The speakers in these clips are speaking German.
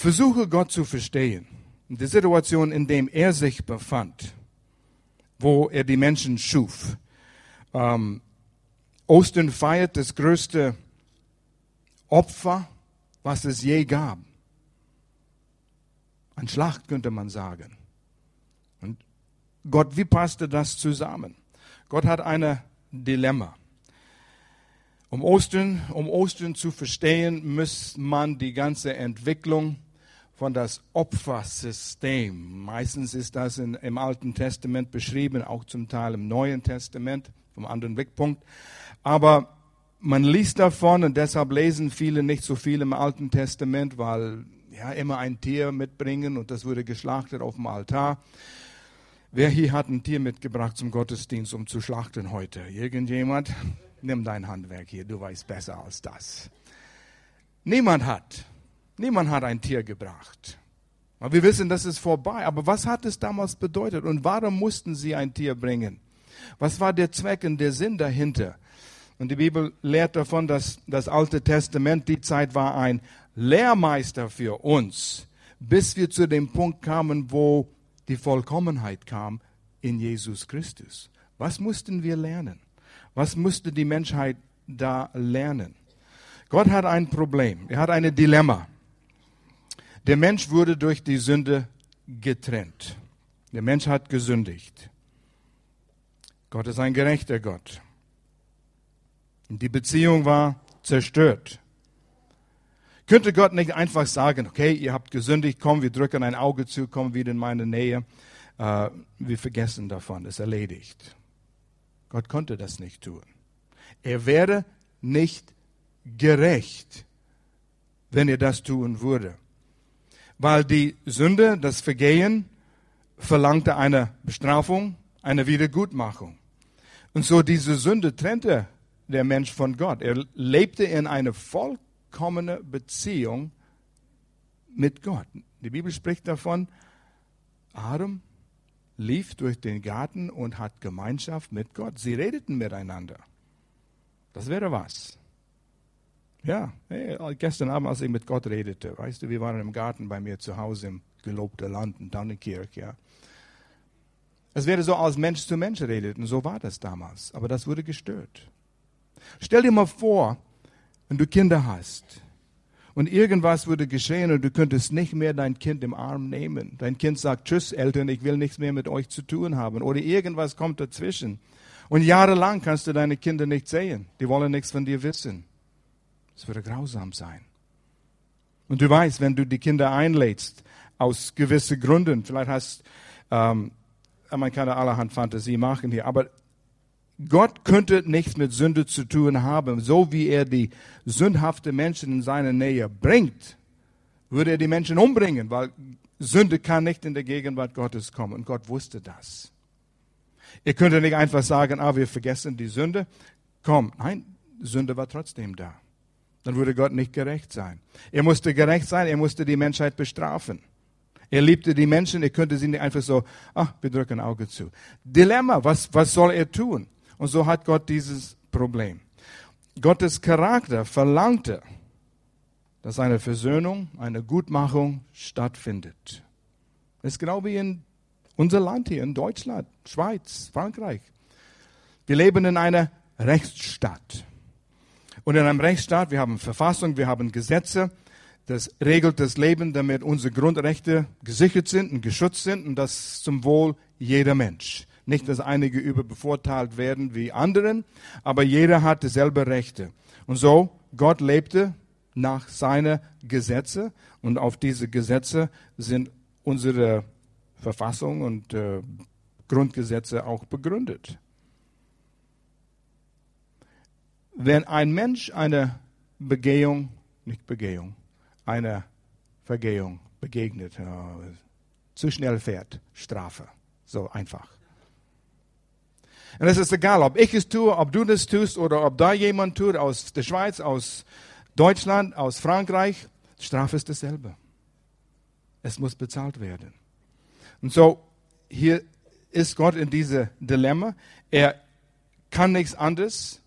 versuche Gott zu verstehen. Die Situation, in der er sich befand, wo er die Menschen schuf. Ähm, Ostern feiert das größte Opfer, was es je gab. Ein Schlacht könnte man sagen. Und Gott, wie passte das zusammen? Gott hat ein Dilemma. Um Ostern, um Ostern zu verstehen, muss man die ganze Entwicklung von das Opfersystem. Meistens ist das in, im Alten Testament beschrieben, auch zum Teil im Neuen Testament, vom anderen Blickpunkt. Aber man liest davon und deshalb lesen viele nicht so viel im Alten Testament, weil ja immer ein Tier mitbringen und das wurde geschlachtet auf dem Altar. Wer hier hat ein Tier mitgebracht zum Gottesdienst, um zu schlachten heute? Irgendjemand? Nimm dein Handwerk hier, du weißt besser als das. Niemand hat. Niemand hat ein Tier gebracht. Wir wissen, das ist vorbei. Aber was hat es damals bedeutet und warum mussten sie ein Tier bringen? Was war der Zweck und der Sinn dahinter? Und die Bibel lehrt davon, dass das Alte Testament, die Zeit war ein Lehrmeister für uns, bis wir zu dem Punkt kamen, wo die Vollkommenheit kam in Jesus Christus. Was mussten wir lernen? Was musste die Menschheit da lernen? Gott hat ein Problem. Er hat ein Dilemma. Der Mensch wurde durch die Sünde getrennt. Der Mensch hat gesündigt. Gott ist ein gerechter Gott. Und die Beziehung war zerstört. Könnte Gott nicht einfach sagen, okay, ihr habt gesündigt, komm, wir drücken ein Auge zu, komm wieder in meine Nähe. Uh, wir vergessen davon, ist erledigt. Gott konnte das nicht tun. Er wäre nicht gerecht, wenn er das tun würde weil die Sünde, das Vergehen, verlangte eine Bestrafung, eine Wiedergutmachung. Und so diese Sünde trennte der Mensch von Gott. Er lebte in einer vollkommenen Beziehung mit Gott. Die Bibel spricht davon, Adam lief durch den Garten und hat Gemeinschaft mit Gott. Sie redeten miteinander. Das wäre was. Ja, gestern Abend, als ich mit Gott redete, weißt du, wir waren im Garten bei mir zu Hause im gelobten Land in Dannenkirch, ja. Es wäre so, als Mensch zu Mensch redeten, so war das damals, aber das wurde gestört. Stell dir mal vor, wenn du Kinder hast und irgendwas würde geschehen und du könntest nicht mehr dein Kind im Arm nehmen. Dein Kind sagt, tschüss Eltern, ich will nichts mehr mit euch zu tun haben oder irgendwas kommt dazwischen. Und jahrelang kannst du deine Kinder nicht sehen, die wollen nichts von dir wissen. Es würde grausam sein. Und du weißt, wenn du die Kinder einlädst, aus gewissen Gründen, vielleicht hast, ähm, man kann allerhand Fantasie machen hier, aber Gott könnte nichts mit Sünde zu tun haben. So wie er die sündhaften Menschen in seine Nähe bringt, würde er die Menschen umbringen, weil Sünde kann nicht in der Gegenwart Gottes kommen. Und Gott wusste das. Er könnte nicht einfach sagen, ah, wir vergessen die Sünde. Komm, nein, Sünde war trotzdem da dann würde Gott nicht gerecht sein. Er musste gerecht sein, er musste die Menschheit bestrafen. Er liebte die Menschen, er könnte sie nicht einfach so, ach, wir drücken ein Auge zu. Dilemma, was, was soll er tun? Und so hat Gott dieses Problem. Gottes Charakter verlangte, dass eine Versöhnung, eine Gutmachung stattfindet. Das ist genau wie in unser Land hier, in Deutschland, Schweiz, Frankreich. Wir leben in einer Rechtsstaat. Und in einem Rechtsstaat, wir haben Verfassung, wir haben Gesetze, das regelt das Leben, damit unsere Grundrechte gesichert sind und geschützt sind und das zum Wohl jeder Mensch. Nicht, dass einige überbevorteilt werden wie anderen, aber jeder hat dieselbe Rechte. Und so, Gott lebte nach seinen Gesetze und auf diese Gesetze sind unsere Verfassung und äh, Grundgesetze auch begründet. Wenn ein Mensch eine Begehung, nicht Begehung, eine Vergehung begegnet, äh, zu schnell fährt, Strafe. So einfach. Und es ist egal, ob ich es tue, ob du das tust oder ob da jemand tut aus der Schweiz, aus Deutschland, aus Frankreich. Strafe ist dasselbe. Es muss bezahlt werden. Und so, hier ist Gott in diesem Dilemma. Er kann nichts anderes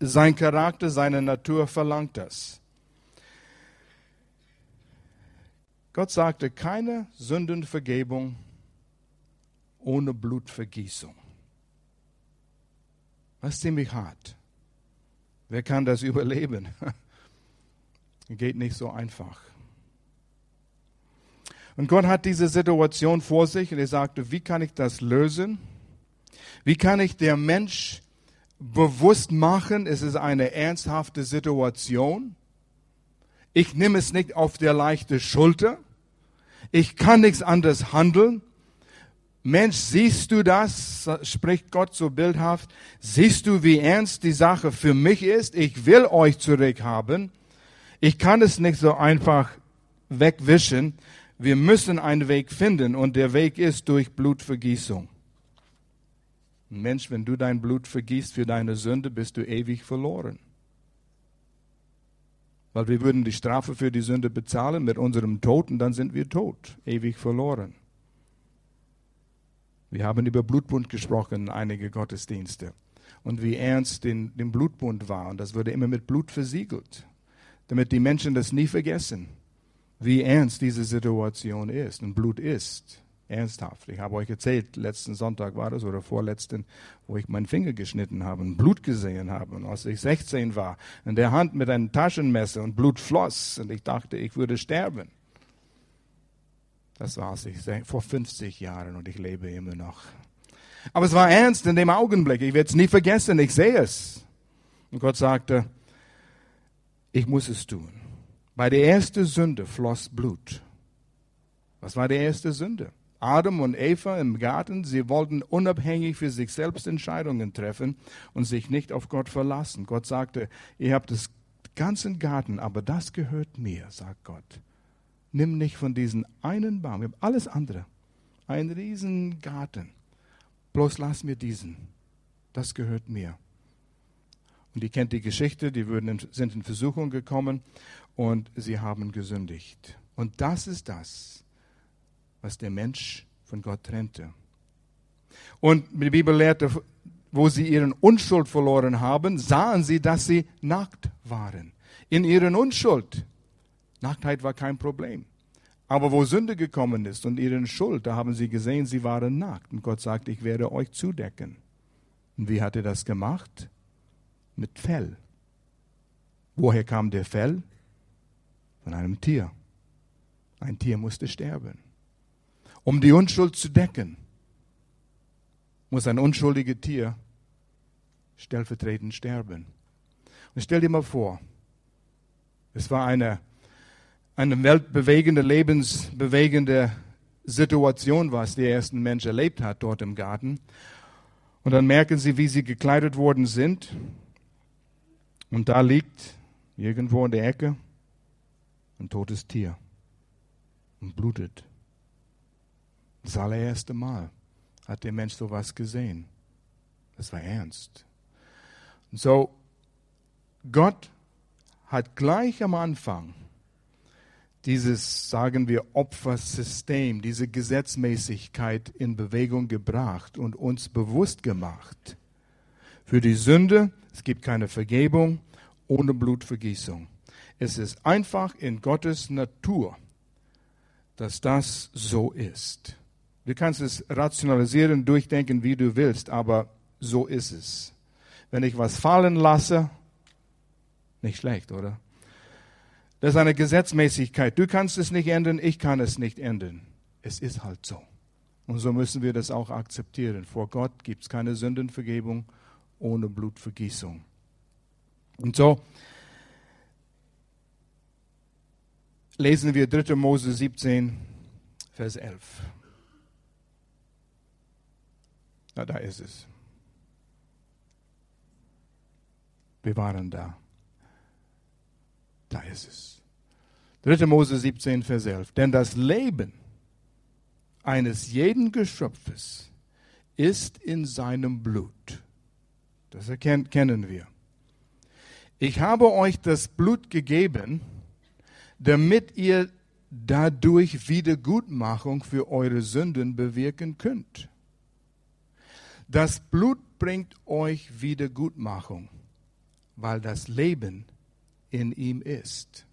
sein Charakter, seine Natur verlangt das. Gott sagte, keine Sündenvergebung ohne Blutvergießung. Das ist ziemlich hart. Wer kann das überleben? Geht nicht so einfach. Und Gott hat diese Situation vor sich und er sagte, wie kann ich das lösen? Wie kann ich der Mensch bewusst machen, es ist eine ernsthafte Situation? Ich nehme es nicht auf der leichten Schulter. Ich kann nichts anderes handeln. Mensch, siehst du das? spricht Gott so bildhaft. Siehst du, wie ernst die Sache für mich ist? Ich will euch zurückhaben. Ich kann es nicht so einfach wegwischen. Wir müssen einen Weg finden und der Weg ist durch Blutvergießung. Mensch, wenn du dein Blut vergießt für deine Sünde, bist du ewig verloren. Weil wir würden die Strafe für die Sünde bezahlen mit unserem Tod und dann sind wir tot, ewig verloren. Wir haben über Blutbund gesprochen in einige Gottesdienste und wie ernst den, den Blutbund war. Und das wurde immer mit Blut versiegelt, damit die Menschen das nie vergessen, wie ernst diese Situation ist und Blut ist. Ernsthaft. Ich habe euch erzählt, letzten Sonntag war das oder vorletzten, wo ich meinen Finger geschnitten habe und Blut gesehen habe. Und als ich 16 war, in der Hand mit einem Taschenmesser und Blut floss und ich dachte, ich würde sterben. Das war es vor 50 Jahren und ich lebe immer noch. Aber es war ernst in dem Augenblick. Ich werde es nie vergessen. Ich sehe es. Und Gott sagte, ich muss es tun. Bei der ersten Sünde floss Blut. Was war die erste Sünde? Adam und Eva im Garten, sie wollten unabhängig für sich selbst Entscheidungen treffen und sich nicht auf Gott verlassen. Gott sagte, ihr habt das ganzen Garten, aber das gehört mir, sagt Gott nimm nicht von diesem einen Baum, wir haben alles andere, einen riesen Garten, bloß lass mir diesen, das gehört mir. Und ihr kennt die Geschichte, die in, sind in Versuchung gekommen und sie haben gesündigt. Und das ist das, was der Mensch von Gott trennte. Und die Bibel lehrte, wo sie ihren Unschuld verloren haben, sahen sie, dass sie nackt waren. In ihren Unschuld Nacktheit war kein Problem. Aber wo Sünde gekommen ist und ihren Schuld, da haben sie gesehen, sie waren nackt. Und Gott sagt, ich werde euch zudecken. Und wie hat er das gemacht? Mit Fell. Woher kam der Fell? Von einem Tier. Ein Tier musste sterben. Um die Unschuld zu decken, muss ein unschuldiges Tier stellvertretend sterben. Und stell dir mal vor, es war eine eine weltbewegende, lebensbewegende Situation, was der ersten Mensch erlebt hat dort im Garten. Und dann merken sie, wie sie gekleidet worden sind. Und da liegt irgendwo in der Ecke ein totes Tier und blutet. Das allererste Mal hat der Mensch sowas gesehen. Das war ernst. So, Gott hat gleich am Anfang dieses, sagen wir, Opfersystem, diese Gesetzmäßigkeit in Bewegung gebracht und uns bewusst gemacht. Für die Sünde, es gibt keine Vergebung ohne Blutvergießung. Es ist einfach in Gottes Natur, dass das so ist. Du kannst es rationalisieren, durchdenken, wie du willst, aber so ist es. Wenn ich was fallen lasse, nicht schlecht, oder? Das ist eine Gesetzmäßigkeit. Du kannst es nicht ändern, ich kann es nicht ändern. Es ist halt so. Und so müssen wir das auch akzeptieren. Vor Gott gibt es keine Sündenvergebung ohne Blutvergießung. Und so lesen wir 3. Mose 17, Vers 11. Na, da ist es. Wir waren da. Da ist es. 3. Mose 17, Vers 11. Denn das Leben eines jeden Geschöpfes ist in seinem Blut. Das erkennen, kennen wir. Ich habe euch das Blut gegeben, damit ihr dadurch Wiedergutmachung für eure Sünden bewirken könnt. Das Blut bringt euch Wiedergutmachung, weil das Leben in ihm ist.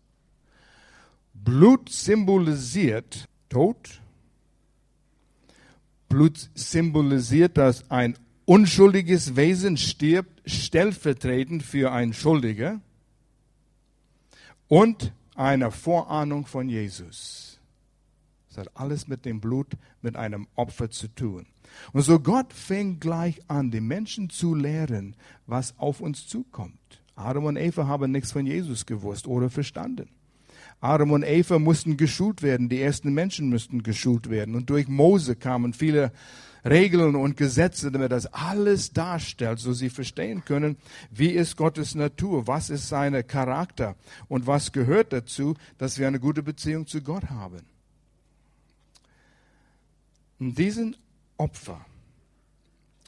Blut symbolisiert Tod. Blut symbolisiert, dass ein unschuldiges Wesen stirbt, stellvertretend für einen Schuldiger. Und eine Vorahnung von Jesus. Das hat alles mit dem Blut, mit einem Opfer zu tun. Und so Gott fängt gleich an, die Menschen zu lehren, was auf uns zukommt. Adam und Eva haben nichts von Jesus gewusst oder verstanden. Adam und Eva mussten geschult werden, die ersten Menschen mussten geschult werden. Und durch Mose kamen viele Regeln und Gesetze, damit das alles darstellt, so sie verstehen können, wie ist Gottes Natur, was ist sein Charakter und was gehört dazu, dass wir eine gute Beziehung zu Gott haben. Und diesen Opfer,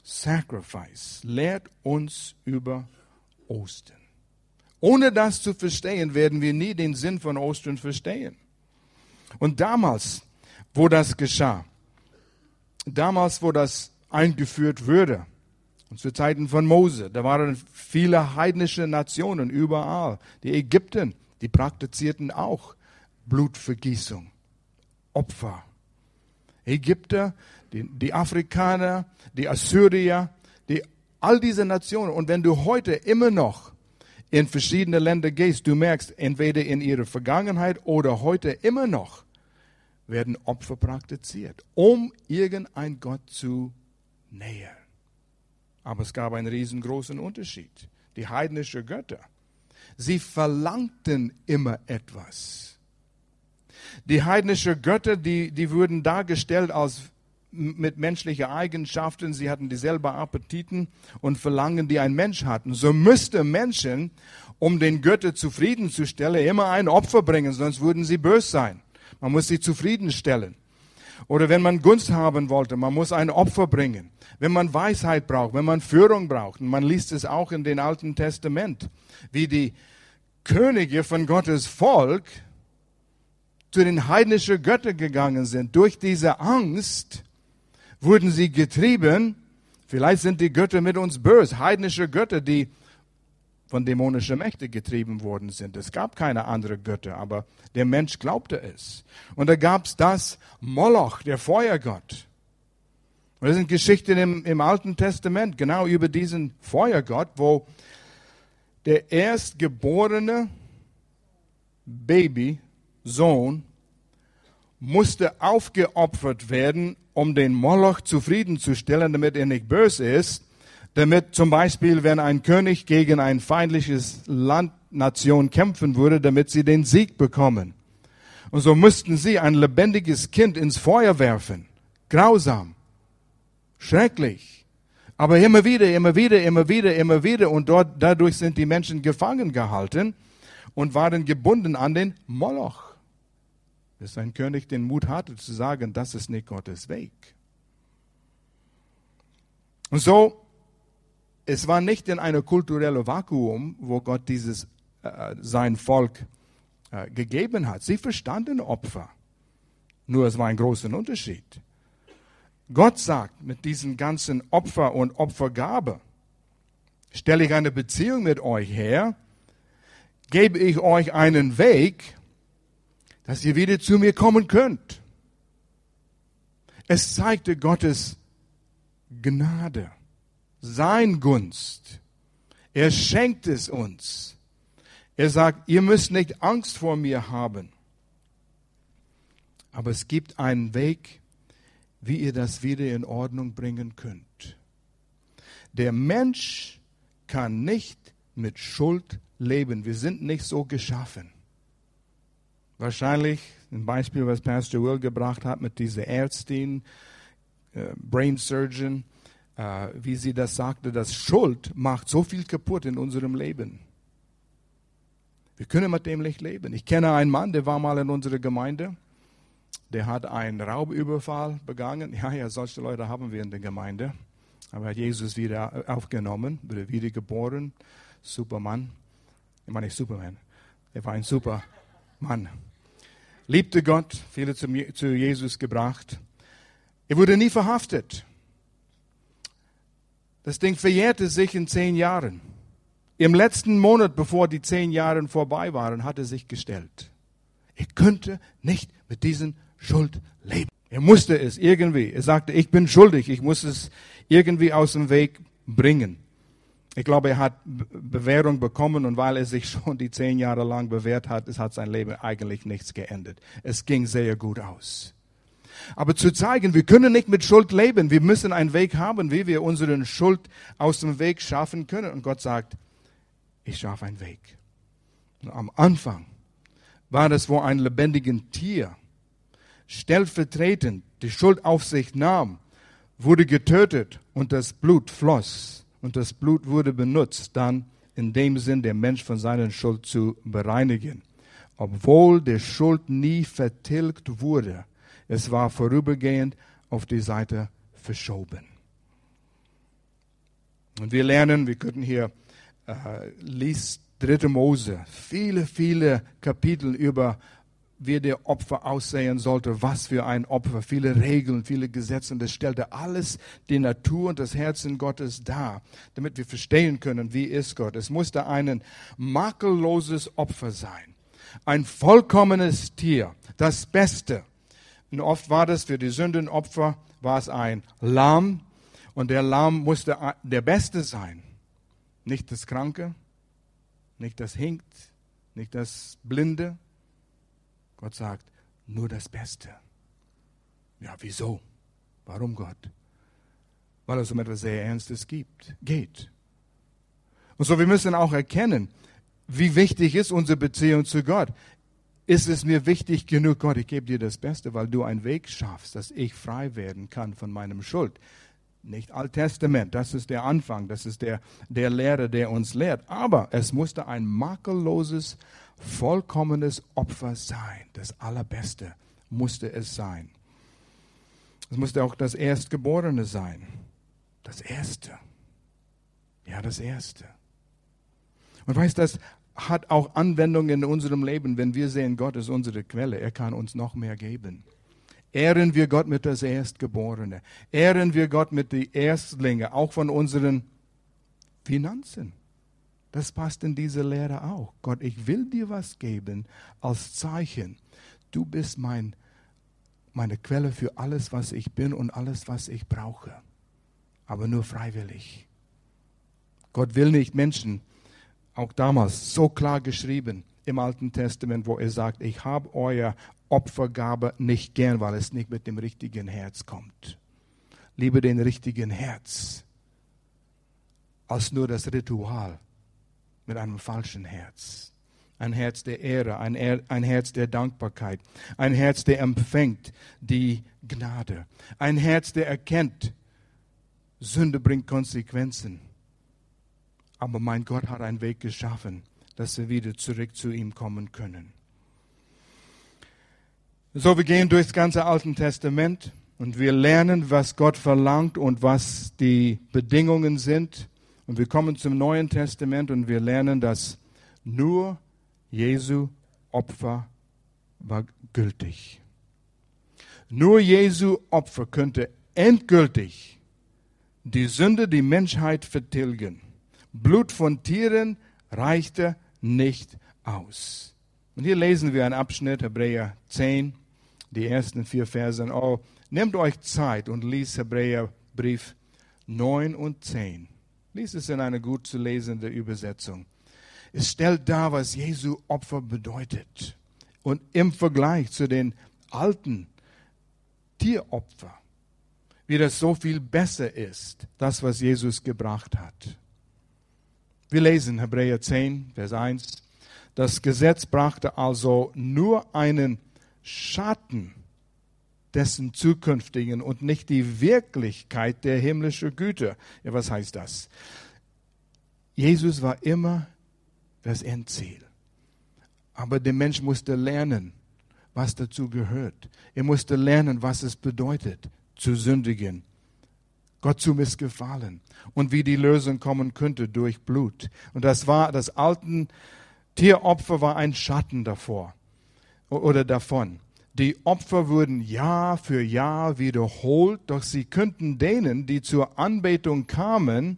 Sacrifice, lehrt uns über Ostern. Ohne das zu verstehen, werden wir nie den Sinn von Ostern verstehen. Und damals, wo das geschah, damals, wo das eingeführt würde, und zu Zeiten von Mose, da waren viele heidnische Nationen überall. Die Ägypten, die praktizierten auch Blutvergießung, Opfer. Ägypter, die, die Afrikaner, die Assyrier, die, all diese Nationen. Und wenn du heute immer noch in verschiedene Länder gehst, du merkst, entweder in ihrer Vergangenheit oder heute immer noch werden Opfer praktiziert, um irgendein Gott zu nähern. Aber es gab einen riesengroßen Unterschied. Die heidnischen Götter, sie verlangten immer etwas. Die heidnischen Götter, die, die wurden dargestellt als mit menschlichen Eigenschaften, sie hatten dieselben Appetiten und Verlangen, die ein Mensch hatten. So müsste Menschen, um den Götter zufriedenzustellen, immer ein Opfer bringen, sonst würden sie böse sein. Man muss sie zufriedenstellen. Oder wenn man Gunst haben wollte, man muss ein Opfer bringen. Wenn man Weisheit braucht, wenn man Führung braucht, und man liest es auch in den Alten Testament, wie die Könige von Gottes Volk zu den heidnischen Göttern gegangen sind. Durch diese Angst wurden sie getrieben. Vielleicht sind die Götter mit uns böse, heidnische Götter, die von dämonischen Mächten getrieben worden sind. Es gab keine anderen Götter, aber der Mensch glaubte es. Und da gab es das Moloch, der Feuergott. Und das sind Geschichten im, im Alten Testament, genau über diesen Feuergott, wo der erstgeborene Baby, Sohn, musste aufgeopfert werden, um den Moloch zufriedenzustellen, damit er nicht böse ist, damit zum Beispiel, wenn ein König gegen ein feindliches Land, Nation kämpfen würde, damit sie den Sieg bekommen. Und so mussten sie ein lebendiges Kind ins Feuer werfen. Grausam. Schrecklich. Aber immer wieder, immer wieder, immer wieder, immer wieder. Und dort, dadurch sind die Menschen gefangen gehalten und waren gebunden an den Moloch bis ein König den Mut hatte zu sagen, das ist nicht Gottes Weg. Und so, es war nicht in einem kulturellen Vakuum, wo Gott dieses äh, sein Volk äh, gegeben hat. Sie verstanden Opfer. Nur es war ein großer Unterschied. Gott sagt mit diesen ganzen Opfer und Opfergabe, stelle ich eine Beziehung mit euch her, gebe ich euch einen Weg, dass ihr wieder zu mir kommen könnt. Es zeigte Gottes Gnade, sein Gunst. Er schenkt es uns. Er sagt, ihr müsst nicht Angst vor mir haben. Aber es gibt einen Weg, wie ihr das wieder in Ordnung bringen könnt. Der Mensch kann nicht mit Schuld leben. Wir sind nicht so geschaffen. Wahrscheinlich ein Beispiel, was Pastor Will gebracht hat mit dieser Ärztin, äh, Brain Surgeon, äh, wie sie das sagte, dass Schuld macht so viel kaputt in unserem Leben. Wir können mit dem nicht leben. Ich kenne einen Mann, der war mal in unserer Gemeinde. Der hat einen Raubüberfall begangen. Ja, ja, solche Leute haben wir in der Gemeinde. Aber er hat Jesus wieder aufgenommen, wurde wiedergeboren. Supermann. Ich meine nicht Superman. Er war ein super Mann. Liebte Gott, viele zu, Jesus gebracht. Er wurde nie verhaftet. Das Ding verjährte sich in zehn Jahren. Im letzten Monat, bevor die zehn Jahre vorbei waren, hat er sich gestellt. Er könnte nicht mit diesen Schuld leben. Er musste es irgendwie. Er sagte, ich bin schuldig, ich muss es irgendwie aus dem Weg bringen. Ich glaube, er hat Bewährung bekommen und weil er sich schon die zehn Jahre lang bewährt hat, es hat sein Leben eigentlich nichts geändert. Es ging sehr gut aus. Aber zu zeigen, wir können nicht mit Schuld leben, wir müssen einen Weg haben, wie wir unseren Schuld aus dem Weg schaffen können. Und Gott sagt, ich schaffe einen Weg. Und am Anfang war das, wo ein lebendiges Tier stellvertretend die Schuld auf sich nahm, wurde getötet und das Blut floss und das Blut wurde benutzt, dann in dem Sinn, der Mensch von seiner Schuld zu bereinigen. Obwohl der Schuld nie vertilgt wurde, es war vorübergehend auf die Seite verschoben. Und wir lernen, wir könnten hier äh, liest 3. Mose, viele, viele Kapitel über wie der Opfer aussehen sollte, was für ein Opfer, viele Regeln, viele Gesetze. Und das stellte alles die Natur und das Herzen Gottes dar, damit wir verstehen können, wie ist Gott. Es musste ein makelloses Opfer sein, ein vollkommenes Tier, das Beste. Und oft war das für die Sündenopfer, war es ein Lamm. Und der Lamm musste der Beste sein. Nicht das Kranke, nicht das Hinkt, nicht das Blinde, Gott sagt, nur das Beste. Ja, wieso? Warum Gott? Weil es um etwas sehr Ernstes gibt, geht. Und so, wir müssen auch erkennen, wie wichtig ist unsere Beziehung zu Gott. Ist es mir wichtig genug, Gott, ich gebe dir das Beste, weil du einen Weg schaffst, dass ich frei werden kann von meinem Schuld. Nicht Alttestament, das ist der Anfang, das ist der, der Lehrer, der uns lehrt. Aber es musste ein makelloses vollkommenes Opfer sein. Das Allerbeste musste es sein. Es musste auch das Erstgeborene sein. Das Erste. Ja, das Erste. Und weißt, das hat auch Anwendung in unserem Leben, wenn wir sehen, Gott ist unsere Quelle. Er kann uns noch mehr geben. Ehren wir Gott mit das Erstgeborene. Ehren wir Gott mit den Erstlinge, auch von unseren Finanzen. Das passt in diese Lehre auch. Gott, ich will dir was geben als Zeichen. Du bist mein, meine Quelle für alles, was ich bin und alles, was ich brauche. Aber nur freiwillig. Gott will nicht Menschen, auch damals so klar geschrieben im Alten Testament, wo er sagt, ich habe euer Opfergabe nicht gern, weil es nicht mit dem richtigen Herz kommt. Liebe den richtigen Herz als nur das Ritual mit einem falschen Herz. Ein Herz der Ehre, ein, er ein Herz der Dankbarkeit, ein Herz, der empfängt die Gnade, ein Herz, der erkennt, Sünde bringt Konsequenzen. Aber mein Gott hat einen Weg geschaffen, dass wir wieder zurück zu ihm kommen können. So, wir gehen durchs ganze Alte Testament und wir lernen, was Gott verlangt und was die Bedingungen sind und wir kommen zum Neuen Testament und wir lernen, dass nur Jesu Opfer war gültig. Nur Jesu Opfer könnte endgültig die Sünde, die Menschheit vertilgen. Blut von Tieren reichte nicht aus. Und hier lesen wir einen Abschnitt, Hebräer 10, die ersten vier Verse. Oh, nehmt euch Zeit und liest Hebräerbrief 9 und 10. Lies es in einer gut zu lesenden Übersetzung. Es stellt dar, was Jesu Opfer bedeutet. Und im Vergleich zu den alten Tieropfern, wie das so viel besser ist, das, was Jesus gebracht hat. Wir lesen Hebräer 10, Vers 1. Das Gesetz brachte also nur einen Schatten dessen zukünftigen und nicht die Wirklichkeit der himmlischen Güter. Ja, was heißt das? Jesus war immer das Endziel. Aber der Mensch musste lernen, was dazu gehört. Er musste lernen, was es bedeutet, zu sündigen, Gott zu missgefallen und wie die Lösung kommen könnte durch Blut. Und das war, das alten Tieropfer war ein Schatten davor oder davon. Die Opfer wurden Jahr für Jahr wiederholt, doch sie könnten denen, die zur Anbetung kamen,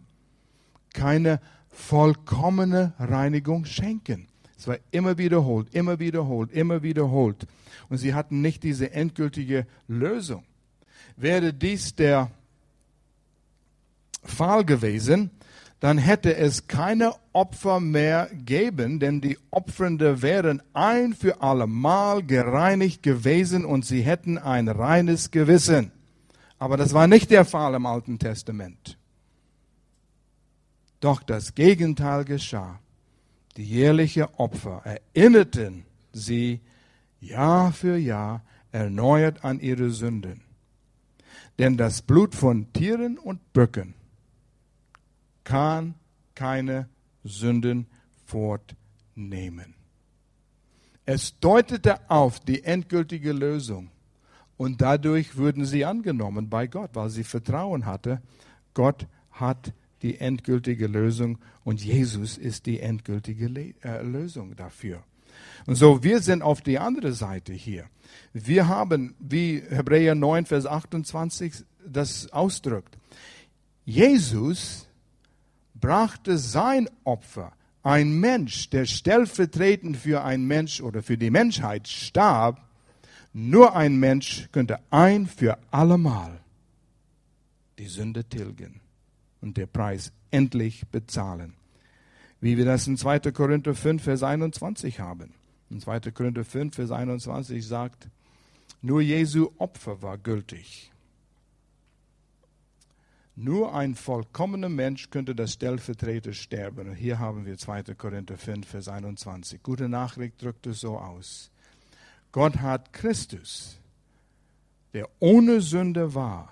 keine vollkommene Reinigung schenken. Es war immer wiederholt, immer wiederholt, immer wiederholt. Und sie hatten nicht diese endgültige Lösung. Wäre dies der Fall gewesen, dann hätte es keine Opfer mehr geben, denn die Opfernde wären ein für allemal gereinigt gewesen und sie hätten ein reines Gewissen. Aber das war nicht der Fall im Alten Testament. Doch das Gegenteil geschah. Die jährlichen Opfer erinnerten sie Jahr für Jahr erneuert an ihre Sünden. Denn das Blut von Tieren und Böcken kann keine Sünden fortnehmen. Es deutete auf die endgültige Lösung und dadurch würden sie angenommen bei Gott, weil sie Vertrauen hatte. Gott hat die endgültige Lösung und Jesus ist die endgültige äh, Lösung dafür. Und so, wir sind auf die andere Seite hier. Wir haben, wie Hebräer 9, Vers 28 das ausdrückt, Jesus brachte sein Opfer, ein Mensch, der stellvertretend für ein Mensch oder für die Menschheit starb, nur ein Mensch könnte ein für allemal die Sünde tilgen und der Preis endlich bezahlen. Wie wir das in 2. Korinther 5, Vers 21 haben. In 2. Korinther 5, Vers 21 sagt, nur Jesu Opfer war gültig. Nur ein vollkommener Mensch könnte das Stellvertreter sterben. Und hier haben wir 2. Korinther 5, Vers 21. Gute Nachricht drückt es so aus. Gott hat Christus, der ohne Sünde war,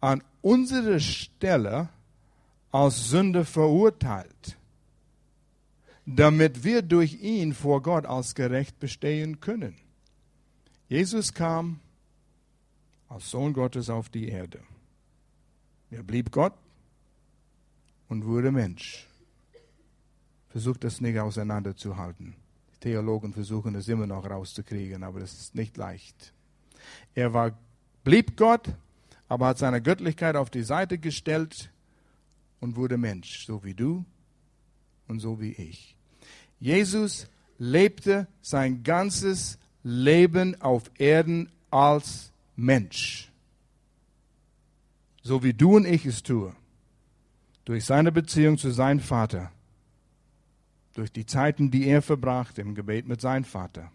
an unserer Stelle als Sünde verurteilt, damit wir durch ihn vor Gott als gerecht bestehen können. Jesus kam als Sohn Gottes auf die Erde. Er blieb Gott und wurde Mensch. Versucht das nicht auseinanderzuhalten. Die Theologen versuchen es immer noch rauszukriegen, aber das ist nicht leicht. Er war, blieb Gott, aber hat seine Göttlichkeit auf die Seite gestellt und wurde Mensch, so wie du und so wie ich. Jesus lebte sein ganzes Leben auf Erden als Mensch so wie du und ich es tue, durch seine Beziehung zu seinem Vater, durch die Zeiten, die er verbrachte im Gebet mit seinem Vater.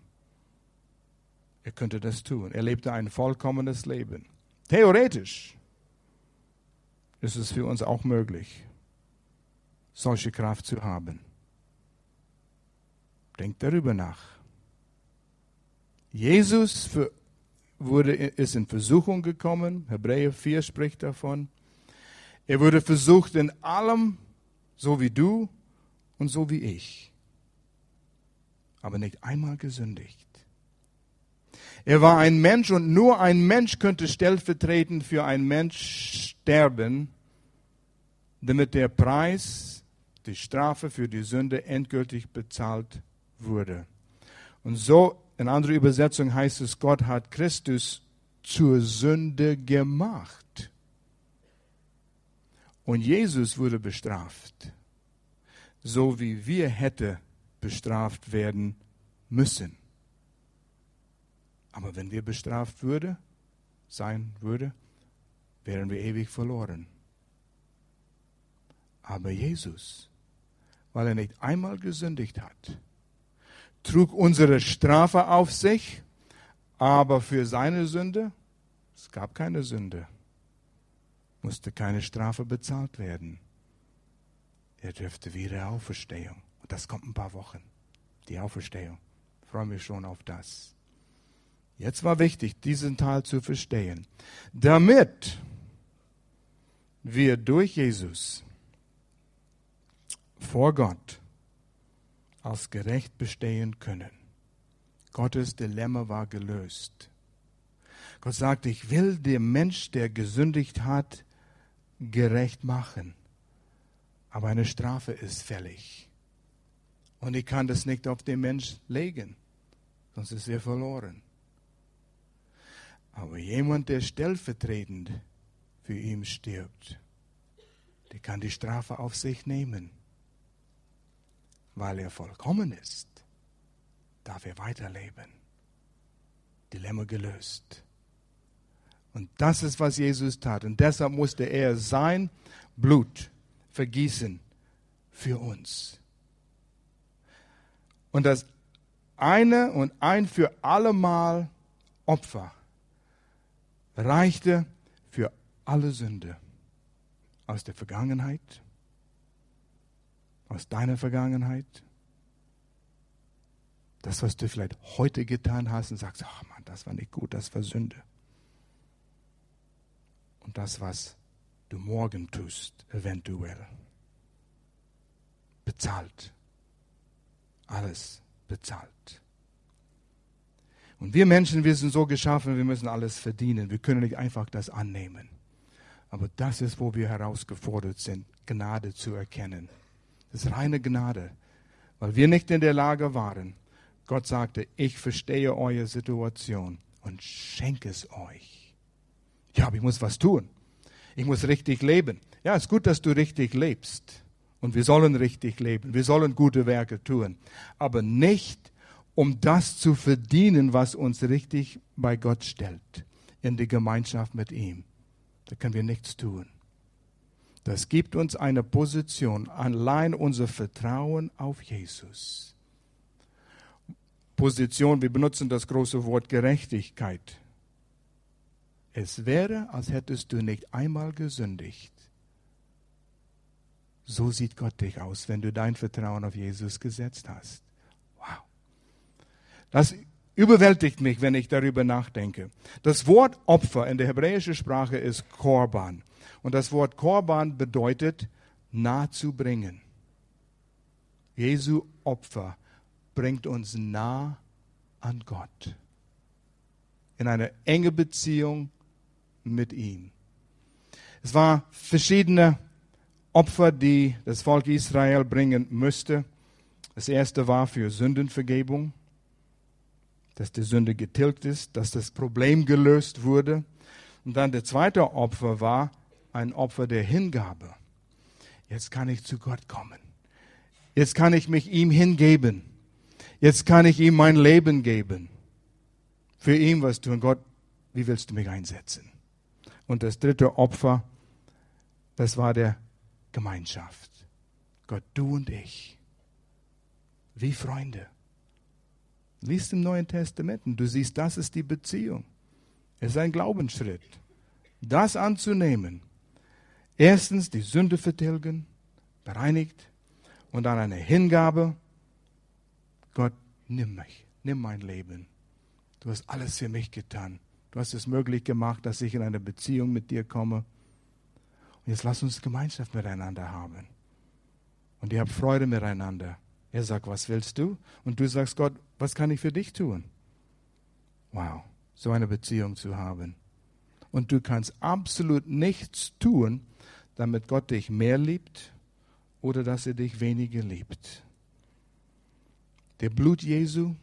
Er könnte das tun. Er lebte ein vollkommenes Leben. Theoretisch ist es für uns auch möglich, solche Kraft zu haben. Denkt darüber nach. Jesus für wurde, ist in Versuchung gekommen. Hebräer 4 spricht davon. Er wurde versucht in allem, so wie du und so wie ich. Aber nicht einmal gesündigt. Er war ein Mensch und nur ein Mensch könnte stellvertretend für einen Mensch sterben, damit der Preis, die Strafe für die Sünde endgültig bezahlt wurde. Und so in anderer Übersetzung heißt es, Gott hat Christus zur Sünde gemacht. Und Jesus wurde bestraft, so wie wir hätte bestraft werden müssen. Aber wenn wir bestraft würde, sein würde, wären wir ewig verloren. Aber Jesus, weil er nicht einmal gesündigt hat, trug unsere Strafe auf sich, aber für seine Sünde, es gab keine Sünde, musste keine Strafe bezahlt werden. Er dürfte wieder Auferstehung. Und das kommt ein paar Wochen, die Auferstehung. Ich freue mich schon auf das. Jetzt war wichtig, diesen Teil zu verstehen, damit wir durch Jesus vor Gott als gerecht bestehen können. Gottes Dilemma war gelöst. Gott sagt, ich will dem Mensch, der gesündigt hat, gerecht machen. Aber eine Strafe ist fällig. Und ich kann das nicht auf den Mensch legen, sonst ist er verloren. Aber jemand, der stellvertretend für ihn stirbt, der kann die Strafe auf sich nehmen. Weil er vollkommen ist, darf er weiterleben. Dilemma gelöst. Und das ist, was Jesus tat. Und deshalb musste er sein Blut vergießen für uns. Und das eine und ein für allemal Opfer reichte für alle Sünde aus der Vergangenheit, aus deiner Vergangenheit, das, was du vielleicht heute getan hast und sagst, ach Mann, das war nicht gut, das war Sünde. Und das, was du morgen tust, eventuell. Bezahlt. Alles bezahlt. Und wir Menschen, wir sind so geschaffen, wir müssen alles verdienen. Wir können nicht einfach das annehmen. Aber das ist, wo wir herausgefordert sind, Gnade zu erkennen. Das ist reine Gnade, weil wir nicht in der Lage waren. Gott sagte, ich verstehe eure Situation und schenke es euch. Ja, aber ich muss was tun. Ich muss richtig leben. Ja, es ist gut, dass du richtig lebst. Und wir sollen richtig leben. Wir sollen gute Werke tun. Aber nicht, um das zu verdienen, was uns richtig bei Gott stellt. In die Gemeinschaft mit ihm. Da können wir nichts tun. Das gibt uns eine Position, allein unser Vertrauen auf Jesus. Position, wir benutzen das große Wort Gerechtigkeit. Es wäre, als hättest du nicht einmal gesündigt. So sieht Gott dich aus, wenn du dein Vertrauen auf Jesus gesetzt hast. Wow. Das überwältigt mich, wenn ich darüber nachdenke. Das Wort Opfer in der hebräischen Sprache ist Korban. Und das Wort Korban bedeutet nah zu bringen. Jesu Opfer bringt uns nah an Gott. In eine enge Beziehung mit ihm. Es war verschiedene Opfer, die das Volk Israel bringen müsste. Das erste war für Sündenvergebung, dass die Sünde getilgt ist, dass das Problem gelöst wurde. Und dann der zweite Opfer war ein Opfer der Hingabe. Jetzt kann ich zu Gott kommen. Jetzt kann ich mich ihm hingeben. Jetzt kann ich ihm mein Leben geben. Für ihn was tun. Gott, wie willst du mich einsetzen? Und das dritte Opfer, das war der Gemeinschaft. Gott, du und ich. Wie Freunde. Liest im Neuen Testament und du siehst, das ist die Beziehung. Es ist ein Glaubensschritt. Das anzunehmen Erstens die Sünde vertilgen, bereinigt und dann eine Hingabe. Gott, nimm mich, nimm mein Leben. Du hast alles für mich getan. Du hast es möglich gemacht, dass ich in eine Beziehung mit dir komme. Und jetzt lass uns Gemeinschaft miteinander haben. Und ihr habt Freude miteinander. Er sagt, was willst du? Und du sagst, Gott, was kann ich für dich tun? Wow, so eine Beziehung zu haben. Und du kannst absolut nichts tun, damit Gott dich mehr liebt oder dass er dich weniger liebt. Der Blut Jesu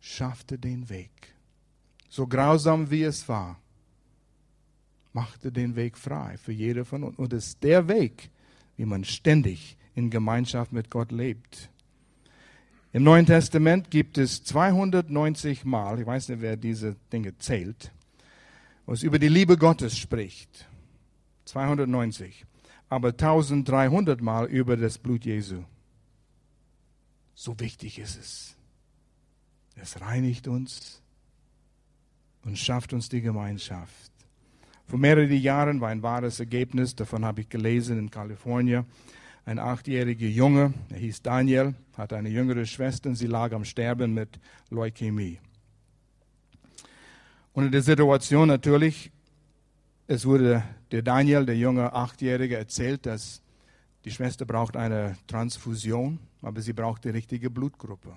schaffte den Weg. So grausam wie es war, machte den Weg frei für jede von uns. Und es ist der Weg, wie man ständig in Gemeinschaft mit Gott lebt. Im Neuen Testament gibt es 290 Mal, ich weiß nicht, wer diese Dinge zählt, wo es über die Liebe Gottes spricht. 290, aber 1300 Mal über das Blut Jesu. So wichtig ist es. Es reinigt uns und schafft uns die Gemeinschaft. Vor mehreren Jahren war ein wahres Ergebnis, davon habe ich gelesen in Kalifornien. Ein achtjähriger Junge, er hieß Daniel, hatte eine jüngere Schwester und sie lag am Sterben mit Leukämie. Und in der Situation natürlich es wurde der Daniel, der junge Achtjährige, erzählt, dass die Schwester braucht eine Transfusion, aber sie braucht die richtige Blutgruppe.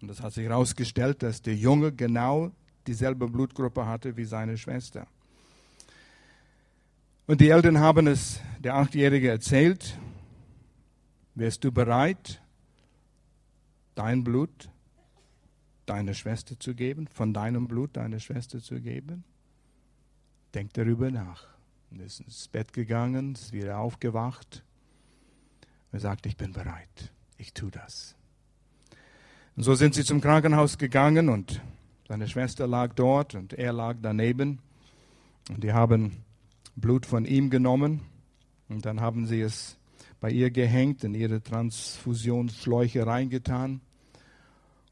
Und das hat sich herausgestellt, dass der Junge genau dieselbe Blutgruppe hatte wie seine Schwester. Und die Eltern haben es der Achtjährige erzählt. Wärst du bereit, dein Blut deiner Schwester zu geben, von deinem Blut deiner Schwester zu geben? Denkt darüber nach. Und ist ins Bett gegangen, ist wieder aufgewacht. Er sagt, ich bin bereit. ich tue das. Und so sind sie zum Krankenhaus gegangen und seine Schwester lag dort und er lag daneben. Und die haben Blut von ihm genommen und dann haben sie es bei ihr gehängt, in ihre Transfusionsschläuche reingetan.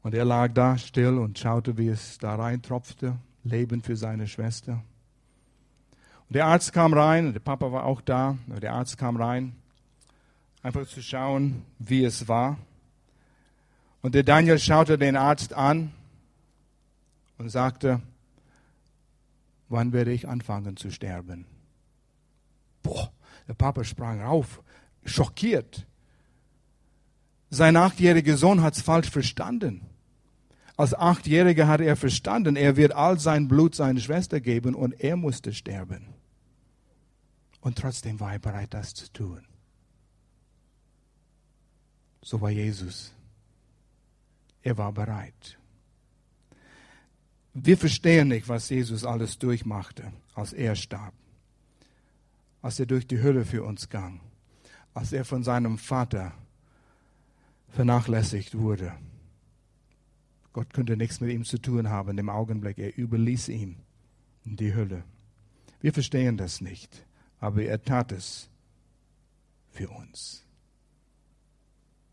Und er lag da still und schaute, wie es da reintropfte, Leben für seine Schwester. Der Arzt kam rein, der Papa war auch da, der Arzt kam rein, einfach zu schauen, wie es war. Und der Daniel schaute den Arzt an und sagte, wann werde ich anfangen zu sterben? Boah, der Papa sprang auf, schockiert. Sein achtjähriger Sohn hat es falsch verstanden. Als Achtjähriger hat er verstanden, er wird all sein Blut seiner Schwester geben und er musste sterben. Und trotzdem war er bereit, das zu tun. So war Jesus. Er war bereit. Wir verstehen nicht, was Jesus alles durchmachte, als er starb, als er durch die Hölle für uns ging, als er von seinem Vater vernachlässigt wurde. Gott könnte nichts mit ihm zu tun haben im Augenblick. Er überließ ihm die Hölle. Wir verstehen das nicht, aber er tat es für uns.